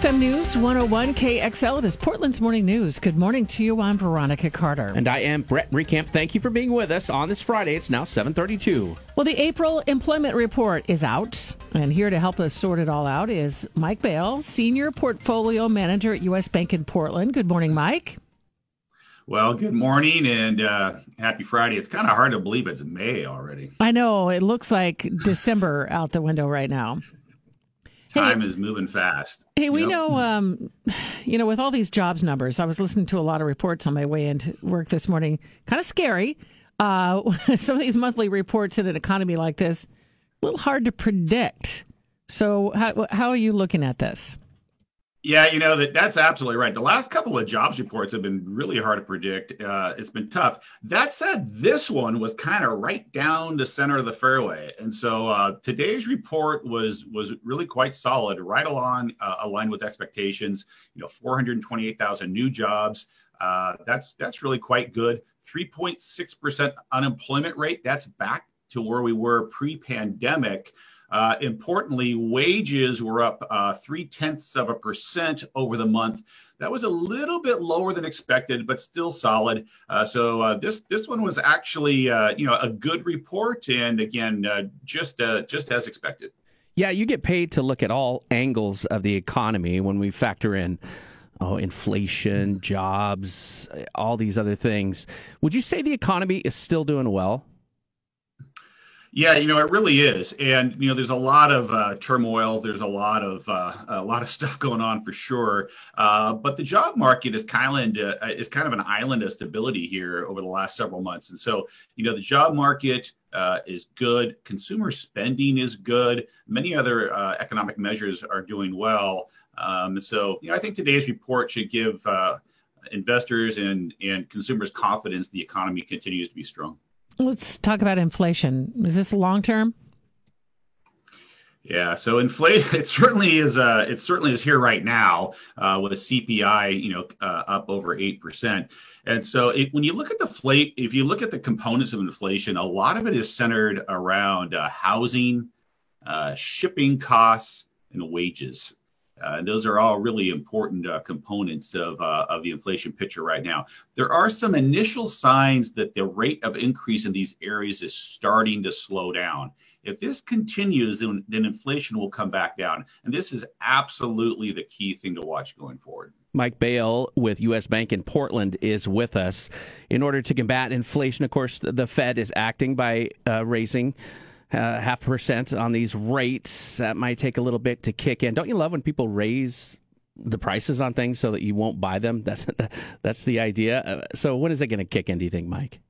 FM News 101 KXL. It is Portland's Morning News. Good morning to you. I'm Veronica Carter. And I am Brett Reckamp. Thank you for being with us on this Friday. It's now 732. Well, the April employment report is out. And here to help us sort it all out is Mike Bale, Senior Portfolio Manager at U.S. Bank in Portland. Good morning, Mike. Well, good morning and uh, happy Friday. It's kind of hard to believe it's May already. I know. It looks like December out the window right now. Time hey, is moving fast. Hey, we yep. know, um, you know, with all these jobs numbers, I was listening to a lot of reports on my way into work this morning. Kind of scary. Uh, some of these monthly reports in an economy like this, a little hard to predict. So, how, how are you looking at this? Yeah, you know that that's absolutely right. The last couple of jobs reports have been really hard to predict. Uh, it's been tough. That said, this one was kind of right down the center of the fairway, and so uh, today's report was was really quite solid, right along uh, aligned with expectations. You know, 428,000 new jobs. Uh, that's that's really quite good. 3.6 percent unemployment rate. That's back to where we were pre-pandemic. Uh, importantly, wages were up uh, three tenths of a percent over the month. That was a little bit lower than expected, but still solid. Uh, so uh, this this one was actually uh, you know a good report, and again uh, just just as expected. Yeah, you get paid to look at all angles of the economy when we factor in oh, inflation, jobs, all these other things. Would you say the economy is still doing well? Yeah, you know, it really is, and you know, there's a lot of uh, turmoil. There's a lot of uh, a lot of stuff going on for sure. Uh, but the job market is kind of uh, is kind of an island of stability here over the last several months. And so, you know, the job market uh, is good. Consumer spending is good. Many other uh, economic measures are doing well. Um, so, you know, I think today's report should give investors and and consumers confidence the economy continues to be strong. Let's talk about inflation. Is this long term? Yeah, so inflation it certainly is. Uh, it certainly is here right now uh, with CPI, you know, uh, up over eight percent. And so it, when you look at the flate, if you look at the components of inflation, a lot of it is centered around uh, housing, uh, shipping costs, and wages. Uh, those are all really important uh, components of, uh, of the inflation picture right now. There are some initial signs that the rate of increase in these areas is starting to slow down. If this continues, then, then inflation will come back down. And this is absolutely the key thing to watch going forward. Mike Bale with U.S. Bank in Portland is with us. In order to combat inflation, of course, the Fed is acting by uh, raising uh, half percent on these rates. That might take a little bit to kick in. Don't you love when people raise the prices on things so that you won't buy them? That's that's the idea. Uh, so when is it going to kick in? Do you think, Mike?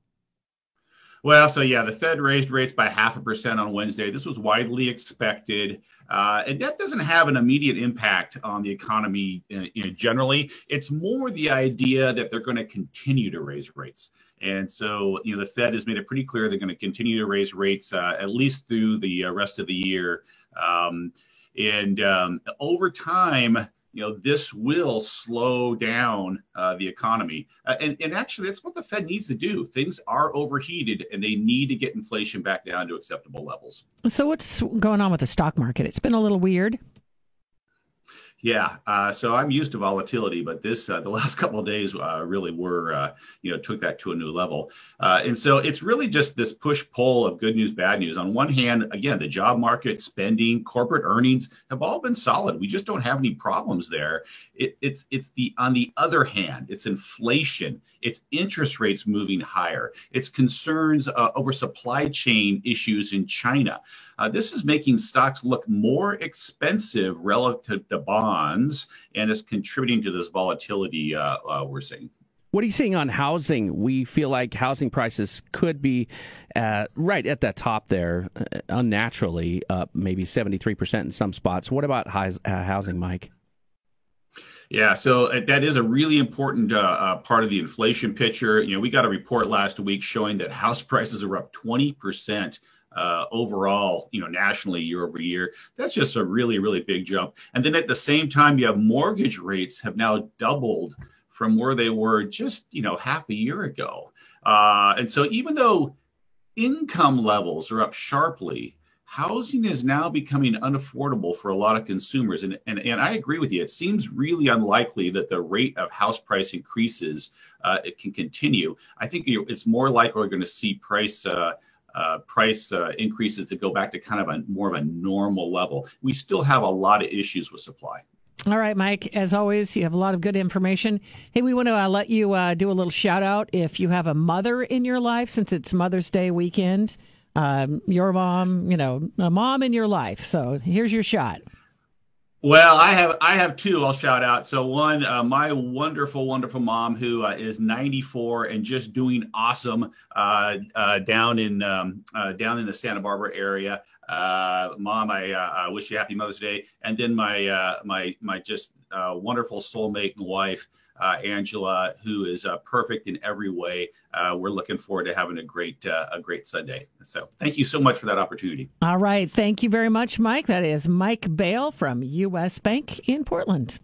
Well, so yeah, the Fed raised rates by half a percent on Wednesday. This was widely expected. Uh, and that doesn't have an immediate impact on the economy uh, you know, generally. It's more the idea that they're going to continue to raise rates. And so, you know, the Fed has made it pretty clear they're going to continue to raise rates uh, at least through the uh, rest of the year. Um, and um, over time, you know, this will slow down uh, the economy. Uh, and, and actually, that's what the Fed needs to do. Things are overheated and they need to get inflation back down to acceptable levels. So, what's going on with the stock market? It's been a little weird. Yeah, uh, so I'm used to volatility, but this uh, the last couple of days uh, really were uh, you know took that to a new level, uh, and so it's really just this push pull of good news, bad news. On one hand, again, the job market, spending, corporate earnings have all been solid. We just don't have any problems there. It, it's it's the on the other hand, it's inflation, it's interest rates moving higher, it's concerns uh, over supply chain issues in China. this is making stocks look more expensive relative to bonds bonds, and it's contributing to this volatility uh, uh, we're seeing. What are you seeing on housing? We feel like housing prices could be uh, right at the top there, uh, unnaturally up maybe 73% in some spots. What about high, uh, housing, Mike? Yeah, so uh, that is a really important uh, uh, part of the inflation picture. You know, we got a report last week showing that house prices are up 20 percent uh, overall, you know, nationally year over year. That's just a really, really big jump. And then at the same time, you have mortgage rates have now doubled from where they were just, you know, half a year ago. Uh, and so even though income levels are up sharply, housing is now becoming unaffordable for a lot of consumers. And, and, and I agree with you. It seems really unlikely that the rate of house price increases uh, it can continue. I think it's more likely we're going to see price uh, uh, price uh, increases to go back to kind of a more of a normal level. We still have a lot of issues with supply. All right, Mike. As always, you have a lot of good information. Hey, we want to uh, let you uh, do a little shout out if you have a mother in your life, since it's Mother's Day weekend. Um, your mom, you know, a mom in your life. So here's your shot. Well, I have I have two. I'll shout out. So one, uh, my wonderful, wonderful mom who uh, is 94 and just doing awesome uh, uh down in um, uh, down in the Santa Barbara area. Uh, mom, I, I, wish you happy Mother's Day. And then my my my just Uh, wonderful soulmate and wife, uh, Angela, who is uh, perfect in every way. we're looking forward to having a great a great Sunday. So thank you so much for that opportunity. All right, thank you very much, Mike. That is Mike Bale from U.S. Bank in Portland.